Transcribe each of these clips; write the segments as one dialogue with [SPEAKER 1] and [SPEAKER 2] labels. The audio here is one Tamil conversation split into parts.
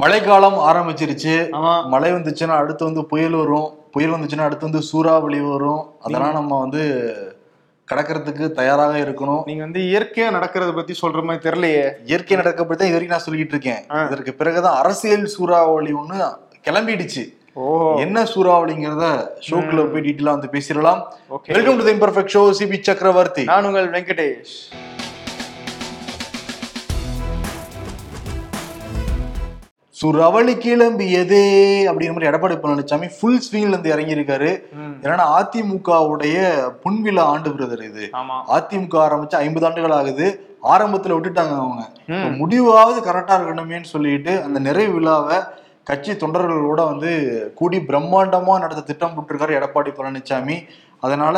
[SPEAKER 1] மழைக்காலம் ஆரம்பிச்சிருச்சு. மழை வந்துச்சுன்னா அடுத்து வந்து புயல் வரும். புயல் வந்துச்சுன்னா அடுத்து வந்து சூறாவளி வரும். அதெல்லாம் நம்ம வந்து கடக்கிறதுக்கு தயாராக இருக்கணும்.
[SPEAKER 2] நீங்க வந்து இயற்கையா நடக்கிறத பத்தி சொல்ற மாதிரி தெரியலையே.
[SPEAKER 1] இயற்கை நடக்கப்படி தான் இது வரைக்கும் நான் சொல்லிட்டு இருக்கேன். இதற்கு பிறகுதான் அரசியல் சூறாவளி ஒண்ணு கிளம்பிடுச்சு. என்ன சூறாவளிங்கிறத ஷோக்குள்ள போய் டீட்டெயிலா வந்து பேசிடலாம். Welcome to the imperfect show Cibi Chakravarthy
[SPEAKER 2] நான் உங்கள் வெங்கடேஷ்.
[SPEAKER 1] சுரவழி கிளம்பியதே அப்படிங்கிற மாதிரி எடப்பாடி பழனிசாமி ஃபுல் ஸ்விங்ல இருந்து இறங்கி இருக்காரு
[SPEAKER 2] ம்,
[SPEAKER 1] ஏன்னா அதிமுகவுடைய பொன்விழா ஆண்டு பிரதர் இது. அதிமுக ஆரம்பிச்சு ஐம்பது ஆண்டுகள் ஆகுது. ஆரம்பத்துல விட்டுட்டாங்க அவங்க. முடிவாவது கரெக்டா இருக்கணுமேன்னு சொல்லிட்டு அந்த நிறைவு விழாவை கட்சி தொண்டர்களோட வந்து கூடி பிரம்மாண்டமா நடத்த திட்டம் போட்டிருக்காரு எடப்பாடி பழனிசாமி. அதனால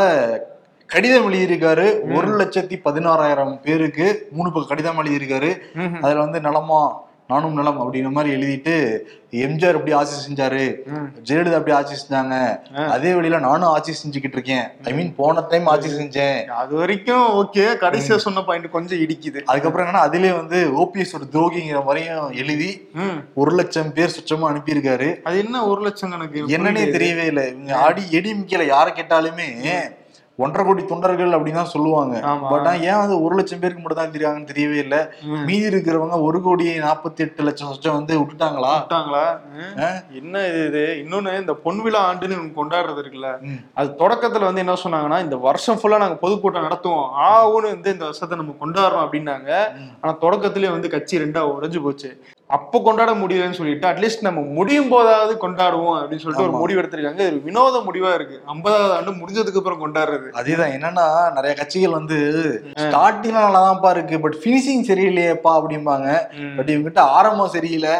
[SPEAKER 1] கடிதம் எழுதியிருக்காரு. ஒரு லட்சத்தி பதினாறாயிரம் பேருக்கு மூணு பக்கம் கடிதம் எழுதியிருக்காரு. அதுல வந்து நலமா நானும் நலம் அப்படிங்கிற மாதிரி எழுதிட்டு எம்ஜிஆர் அப்படி ஆட்சி செஞ்சாரு. ஜெயலலிதா அப்படி ஆட்சி செஞ்சாங்க. அதே வழியில நானும் ஆட்சி செஞ்சுக்கிட்டு இருக்கேன். ஐ மீன் போன டைம் ஆட்சி செஞ்சேன்.
[SPEAKER 2] அது வரைக்கும் ஓகே கடைசியா சொன்ன பாயிண்ட் கொஞ்சம் இடிக்குது.
[SPEAKER 1] அதுக்கப்புறம் என்னன்னா அதிலே வந்து ஓபிஎஸ் ஒரு துரோகிங்கிற மாதிரியும் எழுதி. ஒரு லட்சம் பேர் சுற்றமா அனுப்பியிருக்காரு.
[SPEAKER 2] அது என்ன ஒரு லட்சம் கணக்கு?
[SPEAKER 1] என்னன்னே. தெரியவே இல்லை. இவங்க ஆடி எடிமிக்கல யாரை கேட்டாலுமே ஒன்றரை கோடி தொண்டர்கள் அப்படின்னு தான் சொல்லுவாங்க. பட் ஏன் வந்து ஒரு லட்சம் பேருக்கு மட்டும் தான் தெரியாங்கன்னு தெரியவே இல்லை. மீதி இருக்கிறவங்க ஒரு கோடி நாற்பத்தி எட்டு லட்சம் சொச்சம் வந்து விட்டுட்டாங்களா
[SPEAKER 2] விட்டாங்களா? என்ன இது இது இன்னொன்னு இந்த பொன் விழா ஆண்டுன்னு கொண்டாடுறது இருக்குல்ல. அது தொடக்கத்துல வந்து என்ன சொன்னாங்கன்னா இந்த வருஷம் ஃபுல்லா நாங்க பொதுக்கூட்டம் நடத்துவோம் ஆவுன்னு வந்து இந்த வருஷத்தை நம்ம கொண்டாடுறோம் அப்படின்னாங்க. ஆனா தொடக்கத்திலே வந்து கட்சி ரெண்டா உடைஞ்சு போச்சு அப்போ கொண்டாட முடியலன்னு சொல்லிட்டு அட்லீஸ்ட் நம்ம முடியும் போதாவது கொண்டாடுவோம் அப்படின்னு சொல்லிட்டு ஒரு. முடிவு எடுத்திருக்காங்க. இது வினோத முடிவா இருக்கு. ஐம்பதாவது ஆண்டு முடிஞ்சதுக்கு அப்புறம் கொண்டாடுறது.
[SPEAKER 1] அதேதான். என்னன்னா நிறைய கட்சிகள் வந்து ஸ்டார்டிங்ல நல்லாதான்ப்பா இருக்கு. பட் பினிஷிங் சரியில்லையேப்பா அப்படிம்பாங்க. பட் இவங்ககிட்ட ஆரம்பம் சரியில்லை.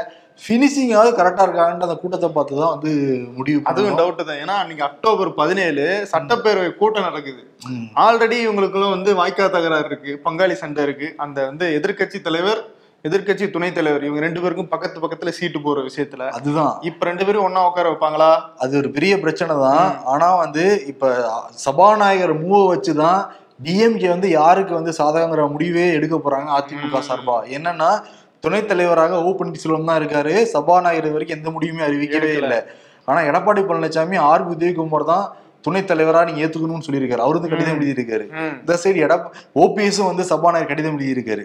[SPEAKER 1] பினிஷிங்காவது கரெக்டா இருக்காங்கன்னு அந்த கூட்டத்தை பார்த்து தான் வந்து முடிவு
[SPEAKER 2] அதுவும்
[SPEAKER 1] பண்ணணும்.
[SPEAKER 2] டவுட் தான். ஏன்னா அன்னைக்கு அக்டோபர் பதினேழு சட்டப்பேரவை கூட்டம் நடக்குது. ஆல்ரெடி இவங்களுக்குள்ள வந்து வாய்க்கா தகராறு இருக்கு. பங்காளி சண்டை இருக்கு. அந்த வந்து எதிர்க்கட்சி தலைவர் எதிர்க்கட்சி துணைத் தலைவர் இவங்க ரெண்டு பேருக்கும் பக்கத்து பக்கத்துல சீட்டு போற விஷயத்துல
[SPEAKER 1] அதுதான்.
[SPEAKER 2] இப்ப ரெண்டு பேரும் ஒண்ணா உட்கார வைப்பாங்களா?
[SPEAKER 1] அது ஒரு பெரிய பிரச்சனை தான். ஆனா வந்து இப்ப சபாநாயகர் மூவ வச்சுதான் டிஎம்கே வந்து யாருக்கு வந்து சாதகங்கிற முடிவே எடுக்க போறாங்க அதிமுக. சார்பா. என்னன்னா துணைத் தலைவராக ஓ பன்னீர்செல்வம் தான் இருக்காரு. சபாநாயகர் வரைக்கும் எந்த முடிவுமே அறிவிக்கவே. இல்லை. ஆனா எடப்பாடி பழனிசாமி ஆர் உதயகுமார் தான் துணைத் தலைவரா நீங்க ஏத்துக்கணும்னு சொல்லியிருக்காரு. அவரு வந்து கடிதம். எழுதியிருக்காரு. இந்த சைடு எடப் ஓபிஎஸும் வந்து சபாநாயகர் கடிதம் எழுதியிருக்காரு.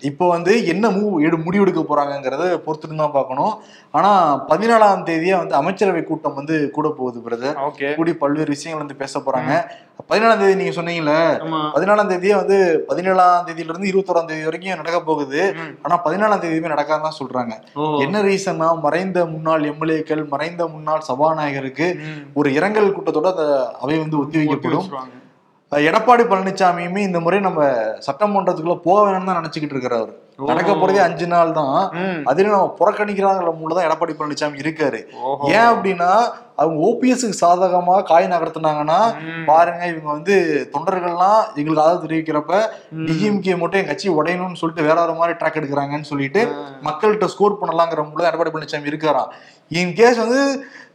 [SPEAKER 1] இப்போ வந்து என்ன மூவ் எடு முடிவெடுக்க போறாங்கங்கிறத பொறுத்துட்டு தான் பார்க்கணும். ஆனா பதினாலாம் தேதியே வந்து அமைச்சரவை கூட்டம் வந்து கூட போகுது பிரதர் கூடி பல்வேறு விஷயங்கள் வந்து பேச போறாங்க. பதினாலாம் தேதி நீங்க சொன்னீங்கல்ல பதினாலாம் தேதியே வந்து பதினேழாம் தேதியில இருந்து இருபத்தோராம் தேதி வரைக்கும் நடக்க போகுது. ஆனா பதினாலாம் தேதியுமே நடக்காதுன்னு தான் சொல்றாங்க. என்ன ரீசன்னா மறைந்த முன்னாள் எம்எல்ஏக்கள் மறைந்த முன்னாள் சபாநாயகருக்கு. ஒரு இரங்கல் கூட்டத்தோட அவை வந்து ஒத்தி வைக்கப்படும். எடப்பாடி பழனிசாமியுமே இந்த முறை நம்ம சட்டமன்றத்துக்குள்ள போக வேணும்னு தான் நினைச்சுக்கிட்டு இருக்கிறாரு. நடக்க போறதே அஞ்சு நாள் தான். அதுல நம்ம புறக்கணிக்கிறாங்கிற மூலம் தான் எடப்பாடி பழனிசாமி இருக்காரு. ஏன் அப்படின்னா அவங்க ஓபிஎஸ்க்கு சாதகமா காய் நகர்த்தினாங்கன்னா. பாருங்க இவங்க வந்து தொண்டர்கள்லாம் எங்களுக்கு ஆதரவு தெரிவிக்கிறப்ப. டிஎம்கே மட்டும் என் கட்சி உடையணும்னு சொல்லிட்டு வேற ஒரு மாதிரி ட்ராக் எடுக்கிறாங்கன்னு சொல்லிட்டு மக்கள்கிட்ட ஸ்கோர் பண்ணலாங்கிற மூலம் எடப்பாடி பழனிசாமி இருக்காராம் இன் கேஸ் வந்து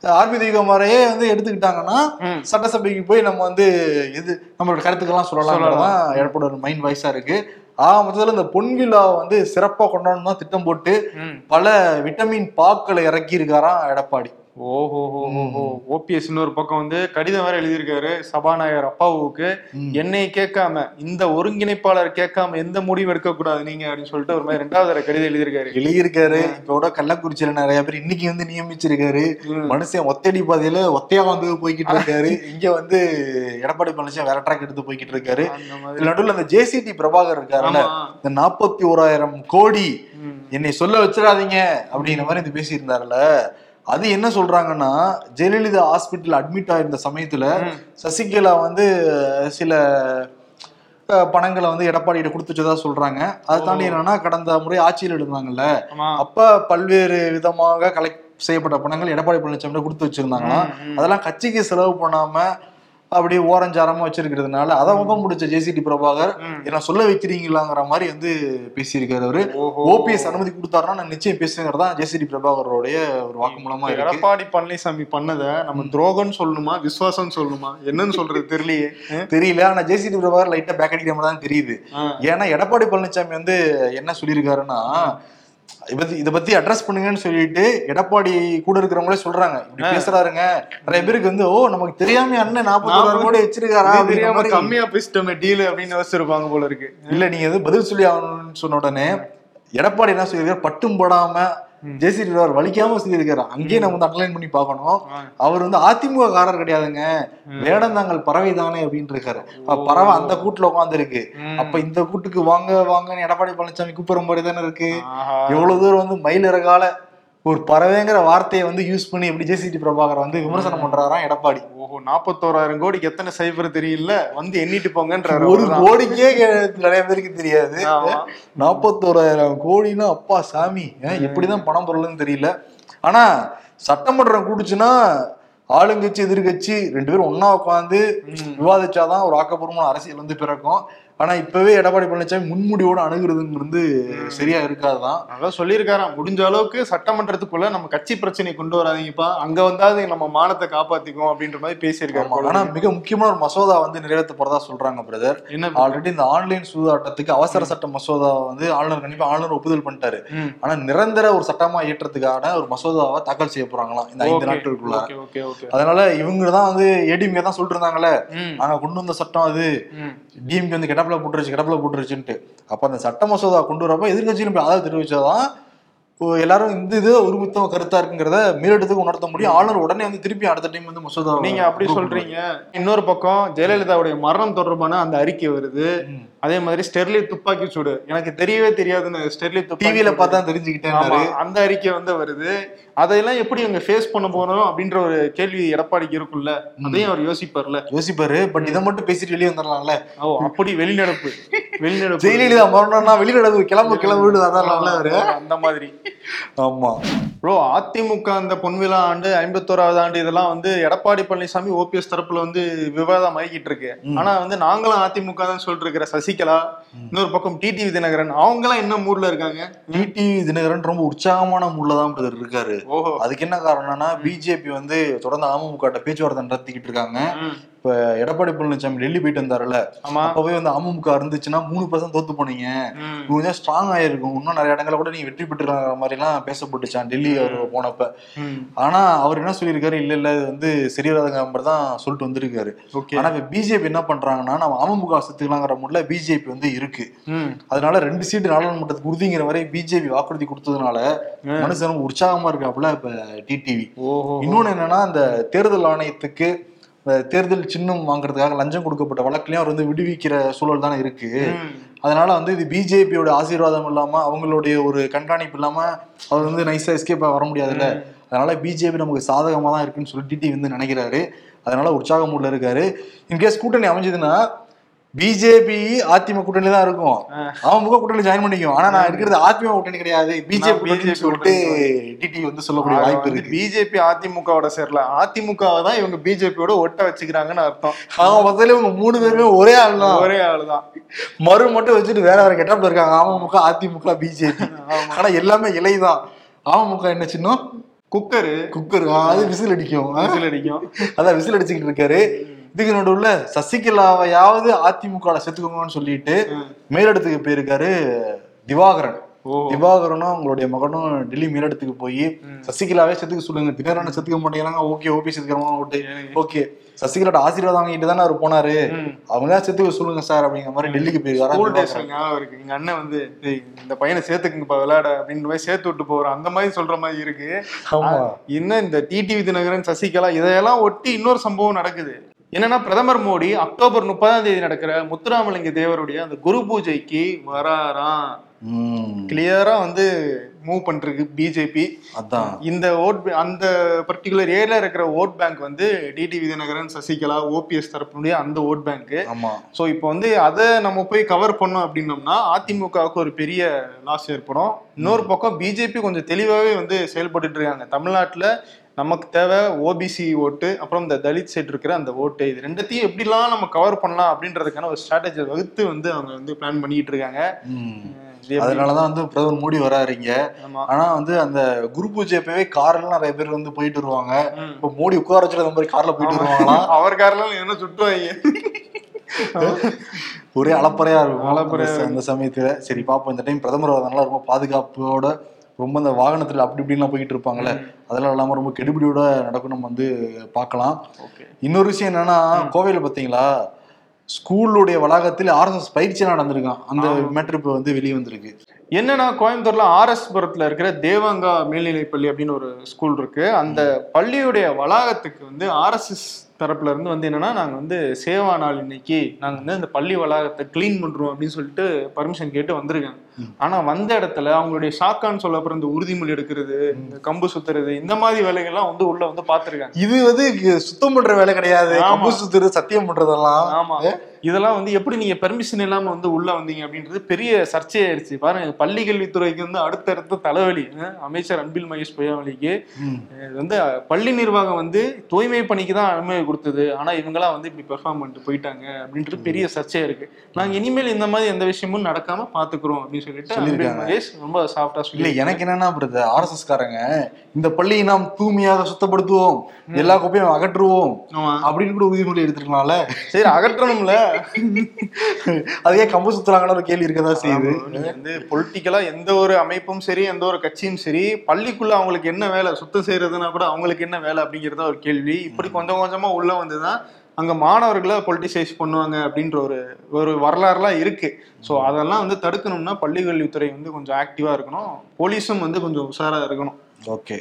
[SPEAKER 1] ஆர்பி தெய்வமாரையே வந்து எடுத்துக்கிட்டாங்கன்னா. சட்டசபைக்கு போய் நம்ம வந்து இது நம்மளோட கருத்துக்கெல்லாம் சொல்லலாம்ன்றதான் எடப்பாடி மைண்ட் வாய்ஸா இருக்கு ஆ மொத்தத்துல இந்த பொன்விழா வந்து சிறப்பா கொண்டாடணும் தான் திட்டம் போட்டு. பல விட்டமின் பாக்களை இறக்கி இருக்காராம் எடப்பாடி
[SPEAKER 2] ஓஹோ ஓபிஎஸ் இன்னொரு பக்கம் வந்து கடிதம் வேற எழுதியிருக்காரு சபாநாயகர் அப்பாவுக்கு. என்னை கேட்காம இந்த ஒருங்கிணைப்பாளர் கேட்காம எந்த முடிவு எடுக்க கூடாது நீங்க அப்படின்னு சொல்லிட்டு ஒரு மாதிரி ரெண்டாவது கடிதம் எழுதியிருக்காரு.
[SPEAKER 1] எழுதியிருக்காரு. இப்ப கூட கள்ளக்குறிச்சியில நிறைய பேர் இன்னைக்கு வந்து நியமிச்சிருக்காரு. மனுஷன் ஒத்தடி பாதையில ஒத்தையா வந்து போய்கிட்டு இருக்காரு. இங்க வந்து எடப்பாடி பழனிசாமி வேற ட்ராக் எடுத்து போய்கிட்டு இருக்காரு. நடுவுல அந்த ஜேசிடி பிரபாகர் இருக்காருல்ல. இந்த நாற்பத்தி ஓராயிரம் கோடி. என்னை சொல்ல வச்சிடாதீங்க அப்படிங்கிற மாதிரி இது பேசியிருந்தாருல அது என்ன சொல்றாங்கன்னா ஜெயலலிதா ஹாஸ்பிட்டல் அட்மிட் ஆயிருந்த சமயத்துல. சசிகலா வந்து சில பணங்களை வந்து எடப்பாடியிட கொடுத்து வச்சதா சொல்றாங்க அதை தாண்டி என்னன்னா கடந்த முறை ஆட்சியில் இருந்தாங்கல்ல அப்ப பல்வேறு விதமாக கலெக்ட் செய்யப்பட்ட பணங்கள் எடப்பாடி பழனிசாமி கொடுத்து
[SPEAKER 2] ம்.
[SPEAKER 1] அதெல்லாம் கட்சிக்கு செலவு பண்ணாம அப்படியே ஓரஞ்சாரமா வச்சிருக்கிறதுனால அதை முகம் முடிச்ச ஜேசிடி பிரபாகர். என்ன சொல்ல வைக்கிறீங்களாங்கிற மாதிரி வந்து பேசியிருக்காரு அவரு. ஓபிஎஸ் அனுமதி கொடுத்தாருன்னா நான் நிச்சயம் பேசுங்கிறதா ஜேசிடி பிரபாகருடைய ஒரு வாக்குமூலமா இருக்கு.
[SPEAKER 2] எடப்பாடி பழனிசாமி பண்ணத நம்ம துரோகம்னு சொல்லணுமா விசுவாசம் சொல்லணுமா? என்னன்னு சொல்றது தெரியலையே.
[SPEAKER 1] தெரியல ஆனா ஜேசிடி பிரபாகர் லைட்டா பேக் அடிக்கிற மாதிரி தான் தெரியுது. ஏன்னா எடப்பாடி பழனிசாமி வந்து என்ன சொல்லியிருக்காருன்னா இதை பத்தி இதை பத்தி அட்ரஸ் பண்ணுங்கன்னு சொல்லிட்டு எடப்பாடி கூட இருக்கிறவங்களே சொல்றாங்க. இப்படி பேசுறாருங்க. நிறைய பேருக்கு வந்து ஓ நமக்கு தெரியாம அண்ணன் நாற்பத்தி கோடி வச்சிருக்காரா
[SPEAKER 2] தெரியாம கம்மியா பேசிட்டோமே டீல் அப்படின்னு யோசிச்சிருப்பாங்க போல இருக்கு.
[SPEAKER 1] இல்ல நீங்க எதுவும் பதில் சொல்லி ஆகணும்னு சொன்ன உடனே எடப்பாடி என்ன சொல்லியிருக்காரு? பட்டும் படாம ஜெயசி அவர் வலிக்காம சொல்லியிருக்காரு அங்கேயே நம்ம வந்து அண்டர்லைன் பண்ணி பார்க்கணும்.
[SPEAKER 2] ஆ.
[SPEAKER 1] அவர் வந்து அதிமுக காரர் கிடையாதுங்க வேடந்தாங்கல் பறவை தானே அப்படின்னு இருக்காரு அப்ப பறவை அந்த கூட்டுல
[SPEAKER 2] ம்.
[SPEAKER 1] அப்ப இந்த கூட்டுக்கு வாங்க வாங்கன்னு எடப்பாடி பழனிசாமி கூப்பிடுற மாதிரி தானே இருக்கு. எவ்வளவு தூரம் வந்து மயில் இறகால ஒரு பறவைங்கிற வார்த்தையை வந்து யூஸ் பண்ணி எப்படி ஜேசிடி பிரபாகர் வந்து விமர்சனம் பண்றாராம் எடப்பாடி.
[SPEAKER 2] ஓஹோ நாற்பத்தோராயிரம் கோடிக்கு எத்தனை சைபர் தெரியல? வந்து எண்ணிட்டு போங்கன்றாரு
[SPEAKER 1] ஒரு. கோடிக்கே நிறைய பேருக்கு தெரியாது. நாற்பத்தோராயிரம் கோடினா அப்பா சாமி. எப்படிதான் பணம் பொருள்னு தெரியல. ஆனா சட்டமன்றம் கூடுச்சுன்னா ஆளுங்கட்சி எதிர்கட்சி ரெண்டு பேரும் ஒண்ணா உட்காந்து விவாதிச்சாதான் ஒரு ஆக்கப்பூர்வமான அரசியல் வந்து பிறக்கும். ஆனா இப்பவே எடப்பாடி பழனிசாமி முன்முடிவோட அணுகுறதுங்கிறது சரியா இருக்காதுதான்.
[SPEAKER 2] அதான் சொல்லியிருக்காராம். முடிஞ்ச அளவுக்கு சட்டமன்றத்துக்குள்ள நம்ம கட்சி பிரச்சனை கொண்டு வராதீங்கப்பா. அங்க வந்தாது நம்ம மானத்தை காப்பாத்திக்கும் அப்படின்ற மாதிரி. போல
[SPEAKER 1] ஆனா. மிக முக்கியமான ஒரு மசோதா வந்து நிறைவேற்ற போறதா சொல்றாங்க பிரதர்
[SPEAKER 2] என்ன
[SPEAKER 1] ஆல்ரெடி இந்த ஆன்லைன் சூதாட்டத்துக்கு அவசர சட்ட மசோதா வந்து ஆளுநர் கண்டிப்பா ஆளுநர் ஒப்புதல் பண்ணிட்டாரு. ஆனா நிரந்தர ஒரு சட்டமா ஏற்றத்துக்கான ஒரு மசோதாவை தாக்கல் செய்ய போறாங்களாம் இந்த ஐந்து நாட்களுக்குள்ள. அதனால இவங்க தான் வந்து ஏடிஎம்கே தான் சொல்லிட்டு இருந்தாங்களே நாங்க கொண்டு வந்த சட்டம் அது. டிஎம்கே வந்து கிடப்பில போட்டுருச்சு கிடப்பில போட்டுருச்சுன்ட்டு. அப்ப அந்த சட்ட மசோதா கொண்டு வரப்ப எதிர்கட்சியிலும் ஆதரவு தெரிவிச்சாதான் எல்லாரும் இந்த இது ஒருமித்தம் கருத்தா இருக்குங்கிறத மேலிடத்துக்கு உணர்த்த முடியும். ஆளுநர் உடனே வந்து திருப்பி அடுத்த டைம் வந்து மசோதா
[SPEAKER 2] நீங்க அப்படி சொல்றீங்க. இன்னொரு பக்கம் ஜெயலலிதாவுடைய மரணம் தொடர்பான அந்த அறிக்கை வருது. அதே மாதிரி ஸ்டெர்லைட் துப்பாக்கி சூடு. எனக்கு தெரியவே தெரியாதுன்னு ஸ்டெர்லைட்
[SPEAKER 1] டிவியில. பார்த்தா தெரிஞ்சுக்கிட்டேன்
[SPEAKER 2] அந்த அறிக்கை வந்து வருது. அதையெல்லாம் எப்படி இவங்க ஃபேஸ் பண்ண போறோம் அப்படின்ற ஒரு கேள்வி எடப்பாடிக்கு இருக்கும்ல? அதையும் அவர் யோசிப்பார்ல.
[SPEAKER 1] யோசிப்பாரு. பட் இதை மட்டும் பேசிட்டு வெளியே வந்துடலாம்ல
[SPEAKER 2] ஓ அப்படி வெளிநடப்பு. வெளிநடப்பு.
[SPEAKER 1] ஜெயலலிதா மரணம்னா வெளிநடப்பு கிளம்பு கிளம்பு அதெல்லாம் அவரு.
[SPEAKER 2] அந்த மாதிரி.
[SPEAKER 1] ஆமா.
[SPEAKER 2] ப்ரோ அதிமுக அந்த பொன்விழா ஆண்டு ஐம்பத்தோராவது ஆண்டு இதெல்லாம் வந்து எடப்பாடி பழனிசாமி ஓபிஎஸ் தரப்புல வந்து விவாதம் ஆகிட்டு இருக்கு. ஆனா வந்து நாங்களும் அதிமுக தான் சொல்லிட்டு இருக்கிற சசிகலா இன்னொரு பக்கம் டிடிவி தினகரன் அவங்க எல்லாம் என்ன மூட்ல இருக்காங்க?
[SPEAKER 1] டிடி தினகரன் ரொம்ப உற்சாகமான முள்ள தான் பிரதர் இருக்காரு. அதுக்கு என்ன காரணம்னா பிஜேபி வந்து தொடர்ந்து அமமுக பேச்சுவார்த்தை நடத்திக்கிட்டு இருக்காங்க. இப்ப எடப்பாடி பழனிசாமி டெல்லி போயிட்டு வந்தாருல்ல
[SPEAKER 2] ஆமா.
[SPEAKER 1] அப்பவே வந்து அமமுக இருந்துச்சுன்னா மூணு பர்சன்ட் தோத்து போனீங்க. கொஞ்சம் ஸ்ட்ராங் ஆயிருக்கும். இன்னும் நிறைய இடங்கள கூட நீங்க வெற்றி பெற்றுக்கிற மாதிரி எல்லாம் பேசப்பட்டுச்சான் டெல்லி அவர் போனப்ப. ஆனா அவர் என்ன சொல்லியிருக்காரு? இல்ல இல்ல இது வந்து சரி வராதுங்கிற மாதிரி தான் சொல்லிட்டு வந்திருக்காரு. ஆனா இப்ப பிஜேபி என்ன பண்றாங்கன்னா நம்ம அமமுக செத்துக்கலாங்கிற முட்ல பிஜேபி வந்து இருக்கு. அதனால ரெண்டு சீட்டு நாடாளுமன்றத்துக்கு உறுதிங்கிற வரை பிஜேபி வாக்குறுதி கொடுத்ததுனால மனுஷன் உற்சாகமா இருக்காப்புல இப்ப டிடிவி. இன்னொன்னு என்னன்னா அந்த தேர்தல் ஆணையத்துக்கு தேர்தல் சின்னம் வாங்குறதுக்காக லஞ்சம் கொடுக்கப்பட்ட வழக்குலயும் அவர் வந்து விடுவிக்கிற சூழல் தானே இருக்கு. அதனால வந்து இது பிஜேபியோட ஆசீர்வாதம் இல்லாம அவங்களுடைய ஒரு கண்காணிப்பு இல்லாம அவர் வந்து நைஸா எஸ்கேப் வர முடியாதுல்ல. அதனால பிஜேபி நமக்கு சாதகமா தான் இருக்குன்னு சொல்லி டிடி வந்து நினைக்கிறாரு. அதனால உற்சாக மூட்ல இருக்காரு. இன்கேஸ் கூட்டணி அமைஞ்சதுன்னா பிஜேபி அதிமுக கூட்டணி தான் இருக்கும். அமமுக கூட்டணி ஜாயின் பண்ணிக்கும் ஆனா நான் இருக்கிறது அதிமுக கூட்டணி கிடையாது. பிஜேபி
[SPEAKER 2] BJP
[SPEAKER 1] சொல்லிட்டு டிடி வந்து சொல்லக்கூடிய வாய்ப்பு இருக்கு.
[SPEAKER 2] பிஜேபி அதிமுகவோட சேரல. அதிமுகவை தான் இவங்க பிஜேபியோட ஒட்ட வச்சுக்கிறாங்கன்னு அர்த்தம்.
[SPEAKER 1] அவங்க மொத்தத்துல இவங்க மூணு பேருமே ஒரே ஆள் தான்.
[SPEAKER 2] ஒரே ஆளுதான்
[SPEAKER 1] மறு மட்டும் வச்சுட்டு வேற வேற கெட்டப்ல இருக்காங்க. அமமுக அதிமுக பிஜேபி ஆனா எல்லாமே இலைதான் அமமுக என்ன சின்னம்?
[SPEAKER 2] குக்கரு.
[SPEAKER 1] குக்கர். அது விசில் அடிக்கும்?
[SPEAKER 2] விசில் அடிக்கும்.
[SPEAKER 1] அதான் விசில் அடிச்சுக்கிட்டு இருக்காரு. இதுக்கு நடுவுல சசிகலாவையாவது அதிமுக ல சேர்த்துக்கோங்கன்னு சொல்லிட்டு மேலிடத்துக்கு போயிருக்காரு திவாகரன். திவாகரனும் அவங்களுடைய மகனும் டெல்லி மேலிடத்துக்கு போய் சசிகலாவே செத்துக்க சொல்லுங்க. தினகரனை செத்துக்க மாட்டேங்கிறாங்க. ஓகே ஓபி செத்துக்கிறவங்க ஓட்டு. ஓகே. சசிகலாட்ட ஆசீர்வாதம் வாங்கிட்டு தானே அவர் போனாரு.
[SPEAKER 2] ம்.
[SPEAKER 1] அவங்க செத்துக்க சொல்லுங்க சார் அப்படிங்கிற மாதிரி டெல்லிக்கு போயிருக்காரு.
[SPEAKER 2] ஸ்கூல் ஞாபகம் இருக்கு. எங்க அண்ணன் வந்து "டேய், இந்த பையனை சேர்த்துக்குங்கப்பா விளையாட அப்படின்ற மாதிரி சேர்த்து விட்டு போறோம் அந்த மாதிரி சொல்ற மாதிரி இருக்கு.
[SPEAKER 1] ஆமா.
[SPEAKER 2] இன்னும் இந்த டிடிவி தினகரன் சசிகலா இதையெல்லாம் ஒட்டி இன்னொரு சம்பவம் நடக்குது. என்னன்னா பிரதமர் மோடி அக்டோபர் முப்பதாம் தேதி நடக்கிற முத்துராமலிங்க தேவருடைய அந்த குரு பூஜைக்கு வராராம். கிளியரா வந்து மூவ் பண்ணிருக்கு பிஜேபி
[SPEAKER 1] அதான்.
[SPEAKER 2] இந்த ஓட் அந்த பர்டிகுலர் ஏரியால இருக்கிற ஓட் பேங்க் வந்து டிடிவி தினகரன் சசிகலா ஓபிஎஸ் தரப்புடைய அந்த ஓட் பேங்க்.
[SPEAKER 1] ஆமா.
[SPEAKER 2] ஸோ இப்போ வந்து அதை நம்ம போய் கவர் பண்ணோம் அப்படின்னோம்னா அதிமுகவுக்கு ஒரு பெரிய லாஸ் ஏற்படும். இன்னொரு பக்கம் பிஜேபி கொஞ்சம் தெளிவாகவே வந்து செயல்பட்டுட்டு இருக்காங்க. தமிழ்நாட்டில் நமக்கு தேவை ஓபிசி ஓட்டு அப்புறம் இந்த தலித் சைடு இருக்கிற அந்த ஓட்டு. இது ரெண்டத்தையும் எப்படிலாம் நம்ம கவர் பண்ணலாம் அப்படின்றதுக்கான ஒரு ஸ்ட்ராட்டஜி வகுத்து வந்து அவங்க வந்து பிளான் பண்ணிட்டு இருக்காங்க.
[SPEAKER 1] அதனாலதான் வந்து பிரதமர் மோடி வராருங்க. ஆனா வந்து அந்த குரு பூஜை அப்பவே கார்ல நிறைய பேர் வந்து போயிட்டு வருவாங்க. இப்ப மோடி உட்கார வச்சுட்டு அந்த மாதிரி கார்ல போயிட்டு வருவாங்களாம்
[SPEAKER 2] அவர் காரெல்லாம் என்ன சுட்டுவாங்க
[SPEAKER 1] ஒரே அலப்பறையா இருக்கும் ச- அந்த சமயத்துல. சரி பாப்போம் இந்த டைம் பிரதமர் வரதுனால ரொம்ப பாதுகாப்போட ரொம்ப அந்த வாகனத்துல அப்படி இப்படின்லாம் போயிட்டு இருப்பாங்கல்ல அதெல்லாம் இல்லாம ரொம்ப கெடுபிடியோட நடக்கும் நம்ம வந்து பார்க்கலாம். இன்னொரு விஷயம் என்னன்னா கோவையில பாத்தீங்களா? ஸ்கூலுடைய வளாகத்தில் ஆர்எஸ்எஸ் பயிற்சி நடந்திருக்கான். அந்த மேட்ரு இப்போ வந்து வெளியே வந்திருக்கு.
[SPEAKER 2] என்னன்னா கோயம்புத்தூர்ல ஆர்எஸ் புரத்துல இருக்கிற தேவாங்கா மேல்நிலைப் பள்ளி அப்படின்னு ஒரு ஸ்கூல் இருக்கு. அந்த பள்ளியுடைய வளாகத்துக்கு வந்து ஆர்எஸ்எஸ் தரப்புல இருந்து வந்து என்னன்னா நாங்க வந்து சேவா நாள் இன்னைக்கு நாங்க வந்து அந்த பள்ளி வளாகத்தை க்ளீன் பண்றோம் அப்படின்னு சொல்லிட்டு பர்மிஷன் கேட்டு வந்திருக்காங்க. ஆனா வந்த இடத்துல அவங்களுடைய ஷாக்கான்னு சொல்லப்படுற இந்த உறுதிமொழி எடுக்கிறது இந்த கம்பு சுத்துறது இந்த மாதிரி வேலைகள்லாம் வந்து உள்ள வந்து பாத்துருக்காங்க
[SPEAKER 1] இது வந்து சுத்தம் பண்ற வேலை கிடையாது. கம்பு சுத்துறது சத்தியம் பண்றதெல்லாம்.
[SPEAKER 2] ஆமா. இதெல்லாம் வந்து எப்படி நீங்க பெர்மிஷன் இல்லாம வந்து உள்ள வந்தீங்க அப்படின்றது பெரிய சர்ச்சையாயிருச்சு. பாருங்க பள்ளி கல்வித்துறைக்கு வந்து அடுத்தடுத்த தலைவலி அமைச்சர் அன்பில் மகேஷ் பொய்யாமலிக்கு வந்து பள்ளி நிர்வாகம் வந்து தூய்மை பணிக்கு தான் கொடுத்தது. ஆனா இவங்கெல்லாம் வந்து இப்படி பெர்ஃபார்ம் பண்ணிட்டு போயிட்டாங்க அப்படின்றது பெரிய சர்ச்சையா இருக்கு. நாங்க இனிமேல் இந்த மாதிரி எந்த விஷயமும் நடக்காம பாத்துக்கிறோம் அப்படின்னு சொல்லிட்டு ரொம்ப சாஃப்டா
[SPEAKER 1] இல்ல
[SPEAKER 2] சொல்லி
[SPEAKER 1] எனக்கு என்னன்னா பிரதர் ஆர்எஸ்எஸ் காரங்க இந்த பள்ளியை நாம் தூய்மையாக சுத்தப்படுத்துவோம். எல்லா குப்பையும் அகற்றுவோம் அப்படின்னு கூட உறுதிமொழி எடுத்துருக்கலாம்ல?
[SPEAKER 2] சரி அகற்றணும்ல.
[SPEAKER 1] அதுக்கே கம்பு சுத்துறாங்கன்னு ஒரு கேள்வி இருக்கதா செய்யுது.
[SPEAKER 2] வந்து பொலிட்டிக்கலா எந்த ஒரு அமைப்பும் சரி எந்த ஒரு கட்சியும் சரி பள்ளிக்குள்ள அவங்களுக்கு என்ன வேலை? சுத்தம் செய்யறதுனா கூட அவங்களுக்கு என்ன வேலை அப்படிங்கறத ஒரு கேள்வி. இப்படி கொஞ்சம் கொஞ்சமா உள்ள வந்துதான் அங்க மாணவர்களை பொலிட்டிசைஸ் பண்ணுவாங்க அப்படின்ற ஒரு ஒரு வரலாறுலாம் இருக்கு. ஸோ அதெல்லாம் வந்து தடுக்கணும்னா பள்ளி கல்வித்துறை வந்து கொஞ்சம் ஆக்டிவா இருக்கணும். போலீஸும் வந்து கொஞ்சம் உஷாரா இருக்கணும்.
[SPEAKER 1] ஓகே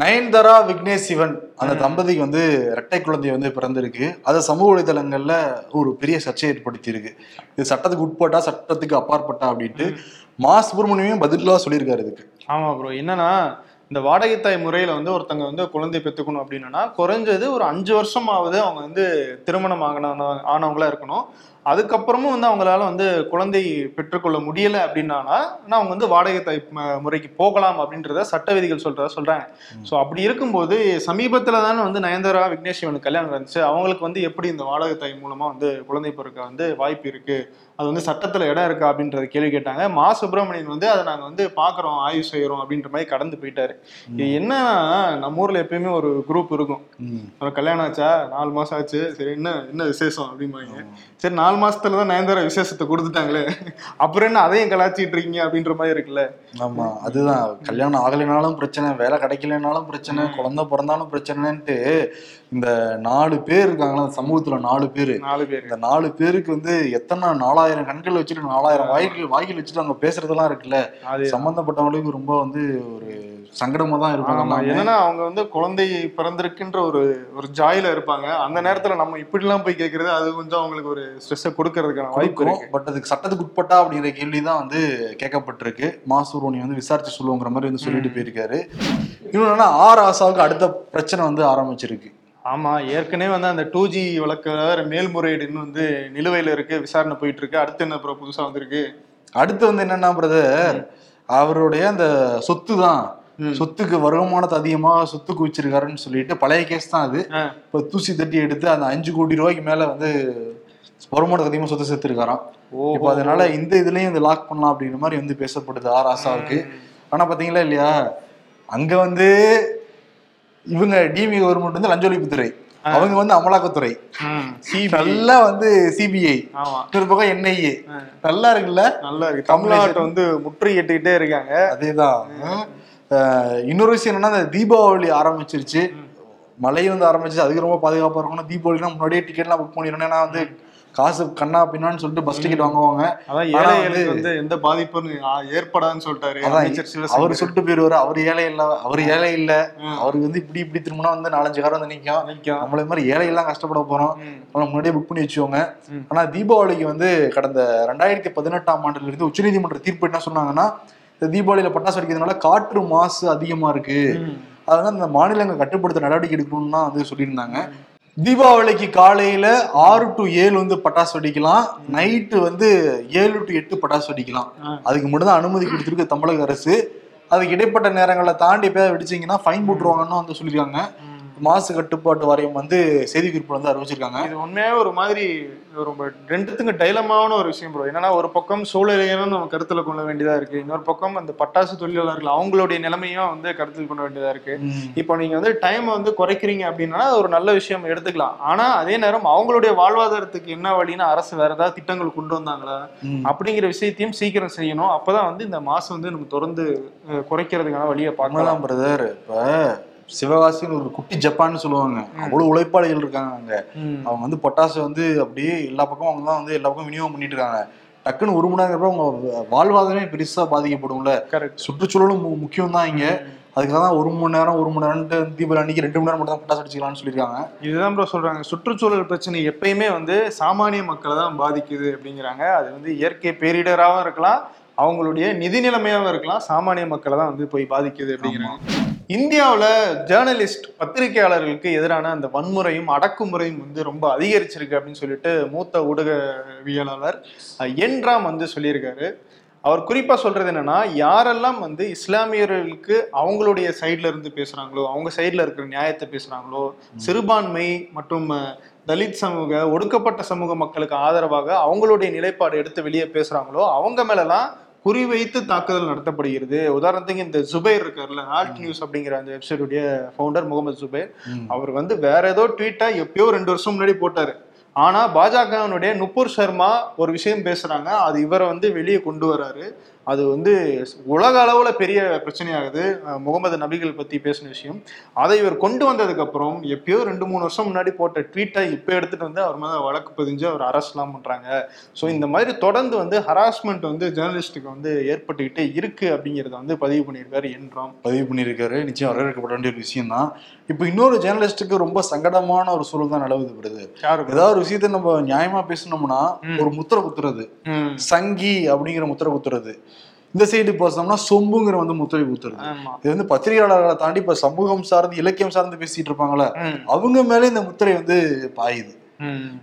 [SPEAKER 1] நயன்தாரா விக்னேஷ் சிவன் அந்த தம்பதிக்கு வந்து இரட்டை குழந்தை வந்து பிறந்திருக்கு. அது சமூக வலைதளங்கள்ல ஒரு பெரிய சர்ச்சையை ஏற்படுத்தி இருக்கு இது சட்டத்துக்கு உட்பட்டா சட்டத்துக்கு அப்பாற்பட்டா அப்படின்ட்டு மா. சுப்பிரமணியமே பதிலா சொல்லியிருக்காரு இதுக்கு.
[SPEAKER 2] ஆமா ப்ரோ என்னன்னா இந்த வாடகை தாய் முறையில வந்து ஒருத்தங்க வந்து குழந்தை பெற்றுக்கணும் அப்படின்னா குறைஞ்சது ஒரு அஞ்சு வருஷமாவது அவங்க வந்து திருமணம் ஆகின ஆனவங்களா இருக்கணும். அதுக்கப்புறமும் வந்து அவங்களால வந்து குழந்தை பெற்றுக்கொள்ள முடியல அப்படின்னா அவங்க வந்து வாடகை தாய் முறைக்கு போகலாம் அப்படின்றத சட்ட விதிகள் சொல்றதா சொல்றாங்க. ஸோ அப்படி இருக்கும்போது சமீபத்துல தானே வந்து நயன்தாரா விக்னேஷ் கல்யாணம் இருந்துச்சு அவங்களுக்கு வந்து எப்படி இந்த வாடகை தாய் மூலமா வந்து குழந்தை பிறக்க வந்து வாய்ப்பு இருக்கு? அது வந்து சட்டத்துல இடம் இருக்கா அப்படின்றத கேள்வி கேட்டாங்க. மா சுப்பிரமணியன் வந்து அதை நாங்க வந்து பாக்குறோம் ஆய்வு செய்யறோம் அப்படின்ற மாதிரி கடந்து போயிட்டாரு. இது என்னன்னா நம்ம ஊர்ல எப்பயுமே ஒரு குரூப் இருக்கும். கல்யாணம் ஆச்சா? நாலு மாசம் ஆச்சு. சரி என்ன என்ன விசேஷம்? அப்படிம்பாங்க. சரி நாலு மாசத்துல தான் நயன்தாரா விசேஷத்தை கொடுத்துட்டாங்களே. அப்புறம் என்ன அதையும் கலாச்சிட்டு இருக்கீங்க அப்படின்ற மாதிரி இருக்குல்ல.
[SPEAKER 1] ஆமா அதுதான். கல்யாணம் ஆகலைனாலும் பிரச்சனை வேலை கிடைக்கலனாலும் பிரச்சனை குழந்தை பிறந்தாலும் பிரச்சனைன்ட்டு இந்த நாலு பேர் இருக்காங்களா சமூகத்துல நாலு பேர்.
[SPEAKER 2] நாலு பேர்.
[SPEAKER 1] இந்த நாலு பேருக்கு வந்து எத்தனை நாலாயிரம் கண்கள் வச்சுட்டு நாலாயிரம் வாய்கள் வாய்கள் வச்சுட்டு அவங்க பேசுறதெல்லாம் இருக்குல்ல? சம்பந்தப்பட்டவங்களுக்கு ரொம்ப வந்து ஒரு சங்கடமா தான் இருப்பாங்க.
[SPEAKER 2] என்னன்னா அவங்க வந்து குழந்தை பிறந்திருக்குன்ற ஒரு ஒரு ஜாயில இருப்பாங்க. அந்த நேரத்துல நம்ம இப்படி எல்லாம் போய் கேக்குறது அது கொஞ்சம் அவங்களுக்கு ஒரு ஸ்ட்ரெஸ்ஸை கொடுக்கறதுக்கான வாய்ப்பு இருக்கு.
[SPEAKER 1] பட் அதுக்கு சட்டத்துக்கு உட்பட்டா அப்படிங்கிற கேள்வி தான் வந்து கேட்கப்பட்டிருக்கு. மாசூரோனி வந்து விசாரிச்சு சொல்லுவோங்கிற மாதிரி வந்து சொல்லிட்டு போயிருக்காரு. இன்னொன்னு ஆர் ஆசாவுக்கு அடுத்த பிரச்சனை வந்து ஆரம்பிச்சிருக்கு.
[SPEAKER 2] ஆமா ஏற்கனவே வந்து அந்த டூ ஜி வழக்கு மேல்முறையீடுன்னு வந்து நிலுவையில இருக்கு விசாரணை போயிட்டு இருக்கு அடுத்து என்ன அப்புறம் புதுசா வந்திருக்கு?
[SPEAKER 1] அடுத்து வந்து என்னன்னா பிரதர் அவருடைய அந்த சொத்து தான். சொத்துக்கு வருமானத்தை அதிகமா சொத்து குவிச்சிருக்காருன்னு சொல்லிட்டு பழைய கேஸ் தான் அது. இப்ப தூசி தட்டி எடுத்து அந்த அஞ்சு கோடி ரூபாய்க்கு மேல வந்து வருமானத்தை அதிகமா சொத்து சேர்த்திருக்காராம். இப்போ அதனால இந்த இதுலயும் இந்த லாக் பண்ணலாம் அப்படிங்கிற மாதிரி வந்து பேசப்படுது ஆர் ஆசாவுக்கு ஆனா பாத்தீங்களா இல்லையா? அங்க வந்து இவங்க டிவி கவர்மெண்ட் வந்து லஞ்ச ஒழிப்புத்துறை. அவங்க வந்து அமலாக்கத்துறை. நல்லா வந்து சிபிஐ பக்கம் என்ஐஏ. நல்லா இருக்குல்ல?
[SPEAKER 2] நல்லா இருக்கு. தமிழ்நாட்டை வந்து முற்றுகையிட்டுக்கிட்டே இருக்காங்க.
[SPEAKER 1] அதேதான். இன்னொரு விஷயம் என்னன்னா இந்த தீபாவளி ஆரம்பிச்சிருச்சு. மழை வந்து ஆரம்பிச்சு அதுக்கு ரொம்ப பாதுகாப்பா இருக்கணும். தீபாவளினா முன்னாடியே டிக்கெட்லாம் புக் பண்ணிடணும். ஏன்னா வந்து காசு கண்ணா பின்னான்னு சொல்லிட்டு பஸ் டிக்கெட் வாங்குவாங்க.
[SPEAKER 2] அதான் ஏழைகளுக்கு
[SPEAKER 1] வந்து-
[SPEAKER 2] எந்த பாதிப்பும் ஏற்படாதுன்னு சொல்லிட்டாரு.
[SPEAKER 1] அவர் சொல்லிட்டு போயிருவாரு. அவர் ஏழை இல்ல அவர் ஏழை இல்ல. அவருக்கு வந்து இப்படி இப்படி திரும்பினா வந்து நாலஞ்சு காரம் வந்து நிக்கும்.
[SPEAKER 2] நிக்கும்.
[SPEAKER 1] நம்மள மாதிரி ஏழை எல்லாம் கஷ்டப்பட போறோம். அதனால முன்னாடியே புக் பண்ணி வச்சுக்கோங்க. ஆனா தீபாவளிக்கு வந்து கடந்த ரெண்டாயிரத்தி பதினெட்டாம் ஆண்டுல இருந்து உச்சநீதிமன்ற தீர்ப்பு என்ன சொன்னாங்கன்னா இந்த தீபாவளியில பட்டாசு வெடிக்கிறதுனால காற்று மாசு அதிகமா இருக்கு. அதனால இந்த மாநிலங்கள் கட்டுப்படுத்த நடவடிக்கை எடுக்கணும்னு வந்து சொல்லியிருந்தாங்க. தீபாவளிக்கு காலையில ஆறு டு ஏழு வந்து பட்டாசு வெடிக்கலாம். நைட்டு வந்து ஏழு டு எட்டு பட்டாசு வெடிக்கலாம். அதுக்கு மட்டும் தான் அனுமதி கொடுத்துருக்கு தமிழக அரசு. அதுக்கு இடைப்பட்ட நேரங்களை தாண்டி போய் வெடிச்சீங்கன்னா ஃபைன் போட்டுருவாங்கன்னு வந்து சொல்லியிருக்காங்க. மாசு கட்டுப்பாட்டு வாரியம் வந்து செய்திக்குறிப்பு வந்து அறிவிச்சிருக்காங்க.
[SPEAKER 2] இது உண்மையாவே ஒரு மாதிரி ரொம்ப ரெண்டுத்துக்கு டைலமான ஒரு விஷயம் ப்ரோ என்னன்னா ஒரு பக்கம் சூழலையும் நம்ம கருத்துல கொள்ள வேண்டியதா இருக்கு. இன்னொரு பக்கம் அந்த பட்டாசு தொழிலாளர்கள் அவங்களுடைய நிலைமையும் வந்து கருத்தில் கொள்ள வேண்டியதா இருக்கு. இப்போ நீங்க வந்து டைம் வந்து குறைக்கிறீங்க அப்படின்னா ஒரு நல்ல விஷயம் எடுத்துக்கலாம். ஆனா அதே நேரம் அவங்களுடைய வாழ்வாதாரத்துக்கு என்ன வழின்னு அரசு வேற ஏதாவது திட்டங்கள் கொண்டு வந்தாங்களா. அப்படிங்கிற விஷயத்தையும் சீக்கிரம் செய்யணும். அப்பதான் வந்து இந்த மாசம் வந்து நம்ம தொடர்ந்து குறைக்கிறதுக்கான வழியை பார்க்கலாம்.
[SPEAKER 1] பிரதர் இப்ப சிவகாசின்னு ஒரு குட்டி ஜப்பான்னு சொல்லுவாங்க. அவ்வளவு உழைப்பாளிகள் இருக்காங்க அங்க. அவங்க வந்து பொட்டாசு வந்து அப்படியே எல்லா பக்கமும் அவங்க தான் வந்து எல்லா பக்கம் விநியோகம் பண்ணிட்டு இருக்காங்க. டக்குன்னு ஒரு மணி நேரம் அவங்க வாழ்வாதாரமே பெருசா பாதிக்கப்படும்ல.
[SPEAKER 2] கரெக்ட்
[SPEAKER 1] சுற்றுச்சூழலும் முக்கியம் தான் இங்க. அதுக்காக தான் ஒரு மணி நேரம் ஒரு மணி நேரம் தீபாவளி அன்னைக்கு ரெண்டு மணி நேரம் மட்டும் தான் பட்டாசு அடிச்சுக்கலாம்னு சொல்லியிருக்காங்க.
[SPEAKER 2] இதுதான் ப்ரோ சொல்றாங்க. சுற்றுச்சூழல் பிரச்சனை எப்பயுமே வந்து சாமானிய மக்களை தான் பாதிக்குது அப்படிங்கிறாங்க. அது வந்து இயற்கை பேரிடராகவும் இருக்கலாம் அவங்களுடைய நிதி நிலைமையாகவும் இருக்கலாம் சாமானிய மக்களை தான் வந்து போய் பாதிக்குது அப்படிங்கிறாங்க. இந்தியாவில் ஜேர்னலிஸ்ட் பத்திரிகையாளர்களுக்கு எதிரான அந்த வன்முறையும் அடக்குமுறையும் வந்து ரொம்ப அதிகரிச்சிருக்கு அப்படின்னு சொல்லிட்டு மூத்த ஊடகவியலாளர் அஹ், என் ராம் வந்து சொல்லியிருக்காரு. அவர் குறிப்பா சொல்றது என்னன்னா யாரெல்லாம் வந்து இஸ்லாமியர்களுக்கு அவங்களுடைய சைட்ல இருந்து பேசுறாங்களோ அவங்க சைட்ல இருக்கிற நியாயத்தை பேசுறாங்களோ சிறுபான்மை மற்றும் தலித் சமூக ஒடுக்கப்பட்ட சமூக மக்களுக்கு ஆதரவாக அவங்களுடைய நிலைப்பாடு எடுத்து வெளியே பேசுறாங்களோ அவங்க மேலலாம் குறிவைத்து தாக்குதல் நடத்தப்படுகிறது. உதாரணத்துக்கு இந்த ஜுபைர் இருக்கார்ல ஆல்ட் நியூஸ் அப்படிங்கிற அந்த வெப்சைட்டுடைய ஃபவுண்டர் முகமது ஜுபைர். அவர் வந்து வேற ஏதோ ட்வீட்டா எப்பயோ ரெண்டு வருஷம் முன்னாடி போட்டாரு. ஆனா பாஜகவினுடைய நுப்பூர் சர்மா ஒரு விஷயம் பேசுறாங்க. அது இவரை வந்து வெளியே கொண்டு வராரு. அது வந்து உலக அளவுல பெரிய பிரச்சனையாகுது. முகமது நபிகள் பத்தி பேசின விஷயம். அதை இவர் கொண்டு வந்ததுக்கு அப்புறம் எப்பயோ ரெண்டு மூணு வருஷம் முன்னாடி போட்ட ட்வீட்டை இப்போ எடுத்துட்டு வந்து அவர் மேல வழக்கு பதிஞ்சு அவர் அரெஸ்ட்லாம் பண்றாங்க. ஸோ இந்த மாதிரி தொடர்ந்து வந்து ஹராஸ்மெண்ட் வந்து ஜேர்னலிஸ்ட்டுக்கு வந்து ஏற்பட்டுக்கிட்டே இருக்கு அப்படிங்கிறத வந்து பதிவு பண்ணியிருக்காரு என்றாம்
[SPEAKER 1] பதிவு பண்ணியிருக்காரு. நிச்சயம் வரவேற்கப்பட வேண்டிய ஒரு விஷயம் தான் இப்போ இன்னொரு ஜேர்னலிஸ்ட்டுக்கு ரொம்ப சங்கடமான ஒரு சூழல் தான் நிலவுது வருது ஏதாவது ஒரு விஷயத்த நம்ம நியாயமா பேசணும்னா ஒரு முத்திரை குத்துறது. சங்கி அப்படிங்கிற முத்திரை குத்துறது. இந்த சைடு பேசணும்னா சொம்புங்கிற வந்து முத்திரை குத்துறது
[SPEAKER 2] ஆமா
[SPEAKER 1] இது வந்து பத்திரிகையாளர்களை தாண்டி இப்ப சமூகம் சார்ந்து இலக்கியம் சார்ந்து பேசிட்டு இருப்பாங்களே. அவங்க மேலே இந்த முத்திரை வந்து பாயுது.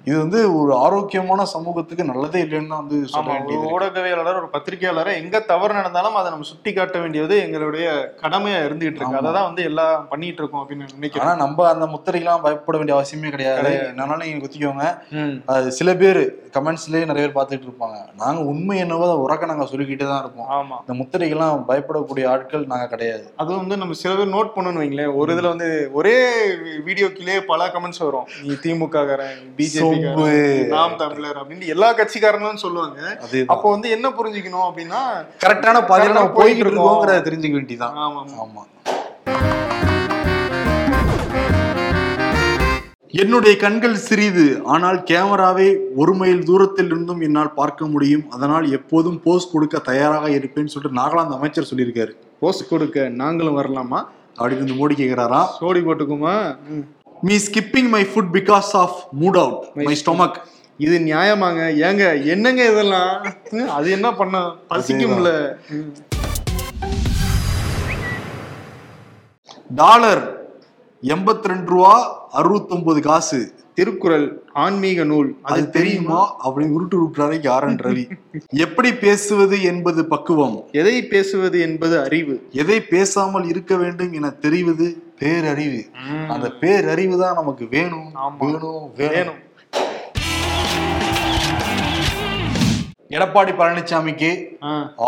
[SPEAKER 1] இது வந்து ஒரு ஆரோக்கியமான சமூகத்துக்கு நல்லதே இல்லைன்னு தான் வந்து
[SPEAKER 2] ஒரு. ஊடகவியலாளர் ஒரு பத்திரிகையாளர் எங்க தவறு நடந்தாலும் அதை நம்ம சுட்டி காட்ட வேண்டியது எங்களுடைய கடமையா இருந்துகிட்டு இருக்கு. அதை தான் வந்து எல்லாம் பண்ணிட்டு இருக்கோம் அப்படின்னு நான்
[SPEAKER 1] ஆனா
[SPEAKER 2] நினைக்கிறேன்
[SPEAKER 1] நம்ம அந்த முத்திரைக்கெல்லாம் பயப்பட வேண்டிய அவசியமே கிடையாது. என்னன்னாலும் நீங்க குத்திக்கோங்க. அது சில பேர் கமெண்ட்ஸ்லயே நிறைய பேர் பார்த்துட்டு இருப்பாங்க. நாங்க உண்மை என்னவோ அதை உறக்க நாங்க சொல்லிக்கிட்டே தான் இருப்போம்.
[SPEAKER 2] ஆமா.
[SPEAKER 1] இந்த முத்திரைக்கெல்லாம் பயப்படக்கூடிய ஆட்கள் நாங்க கிடையாது.
[SPEAKER 2] அதுவும் வந்து நம்ம சில பேர் நோட் பண்ணணும் வைங்களேன். ஒரு இதுல வந்து ஒரே வீடியோக்கிலே பல கமெண்ட்ஸ் வரும். நீ திமுக காரன் பிஜேபி
[SPEAKER 1] சொம்பு.
[SPEAKER 2] நாம் தமிழர் அப்படின்னு எல்லா கட்சிக்காரங்களும் சொல்லுவாங்க. அப்போ வந்து என்ன புரிஞ்சுக்கணும் அப்படின்னா
[SPEAKER 1] கரெக்டான பாதையில நம்ம போய்கிட்டு. இருக்கோங்கிறத தெரிஞ்சுக்க வேண்டியதான்
[SPEAKER 2] ஆமா
[SPEAKER 1] ஆமா. என்னுடைய கண்கள் சிறிது ஆனால் கேமராவை ஒரு மைல் தூரத்தில் இருந்தும் என்னால் பார்க்க முடியும். அதனால் எப்போதும் போஸ் கொடுக்க தயாராக இருப்பேன்னு சொல்லிட்டு நாகாலாந்து அமைச்சர் சொல்லியிருக்காரு.
[SPEAKER 2] போஸ்ட் கொடுக்க நாங்களும் வரலாமா?
[SPEAKER 1] அப்படின்னு வந்து மோடி கேக்குறாராம்
[SPEAKER 2] சோடி போட்டுக்குமா? ம்.
[SPEAKER 1] Skipping my food because of mood out my stomach
[SPEAKER 2] இது நியாயமாங்க ஏங்க என்னங்க இதெல்லாம் அது என்ன பண்ண பசிக்கும்ல.
[SPEAKER 1] டாலர் எண்பத்தி ரெண்டு ரூபா அறுபத்தொன்பது காசு
[SPEAKER 2] திருக்குறள் ஆன்மீக நூல்
[SPEAKER 1] அது தெரியுமா? அப்படின்னு உருட்டு உருட்டுறாரு யாரன் ரவி? எப்படி பேசுவது என்பது பக்குவம்.
[SPEAKER 2] எதை பேசுவது என்பது அறிவு.
[SPEAKER 1] எதை பேசாமல் இருக்க வேண்டும் என தெரிவது பேரறிவு. அந்த பேரறிவு தான் நமக்கு வேணும். வேணும் வேணும். எடப்பாடி பழனிசாமிக்கு.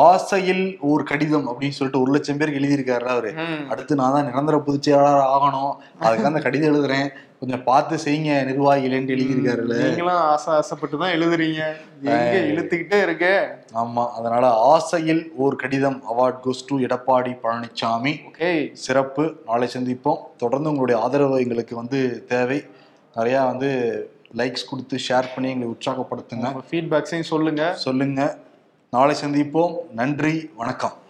[SPEAKER 1] ஆசையில் ஒரு கடிதம் அப்படின்னு சொல்லிட்டு ஒரு லட்சம் பேருக்கு எழுதியிருக்காரு அவரு. அடுத்து நான் தான் நிரந்தர பொதுச் செயலாளர் ஆகணும். அதுக்கு அந்த கடிதம் எழுதுறேன். கொஞ்சம் பார்த்து செய்யுங்க நிர்வாகிகளேன்னு எழுதியிருக்காருல்ல.
[SPEAKER 2] நீங்களும் ஆசை ஆசைப்பட்டு தான் எழுதுறீங்க. எங்க இழுத்துக்கிட்டே இருக்கே?
[SPEAKER 1] ஆமா அதனால ஆசையில் ஒரு கடிதம் award goes to Edappadi Palaniswami
[SPEAKER 2] okay.
[SPEAKER 1] சிறப்பு. நாளை சந்திப்போம். தொடர்ந்து உங்களுடைய ஆதரவு எங்களுக்கு வந்து தேவை. நிறையா வந்து லைக்ஸ் கொடுத்து ஷேர் பண்ணி எங்களை உற்சாகப்படுத்துங்க.
[SPEAKER 2] ஃபீட்பேக்ஸையும் சொல்லுங்க.
[SPEAKER 1] சொல்லுங்க. நாளை சந்திப்போம். நன்றி வணக்கம்.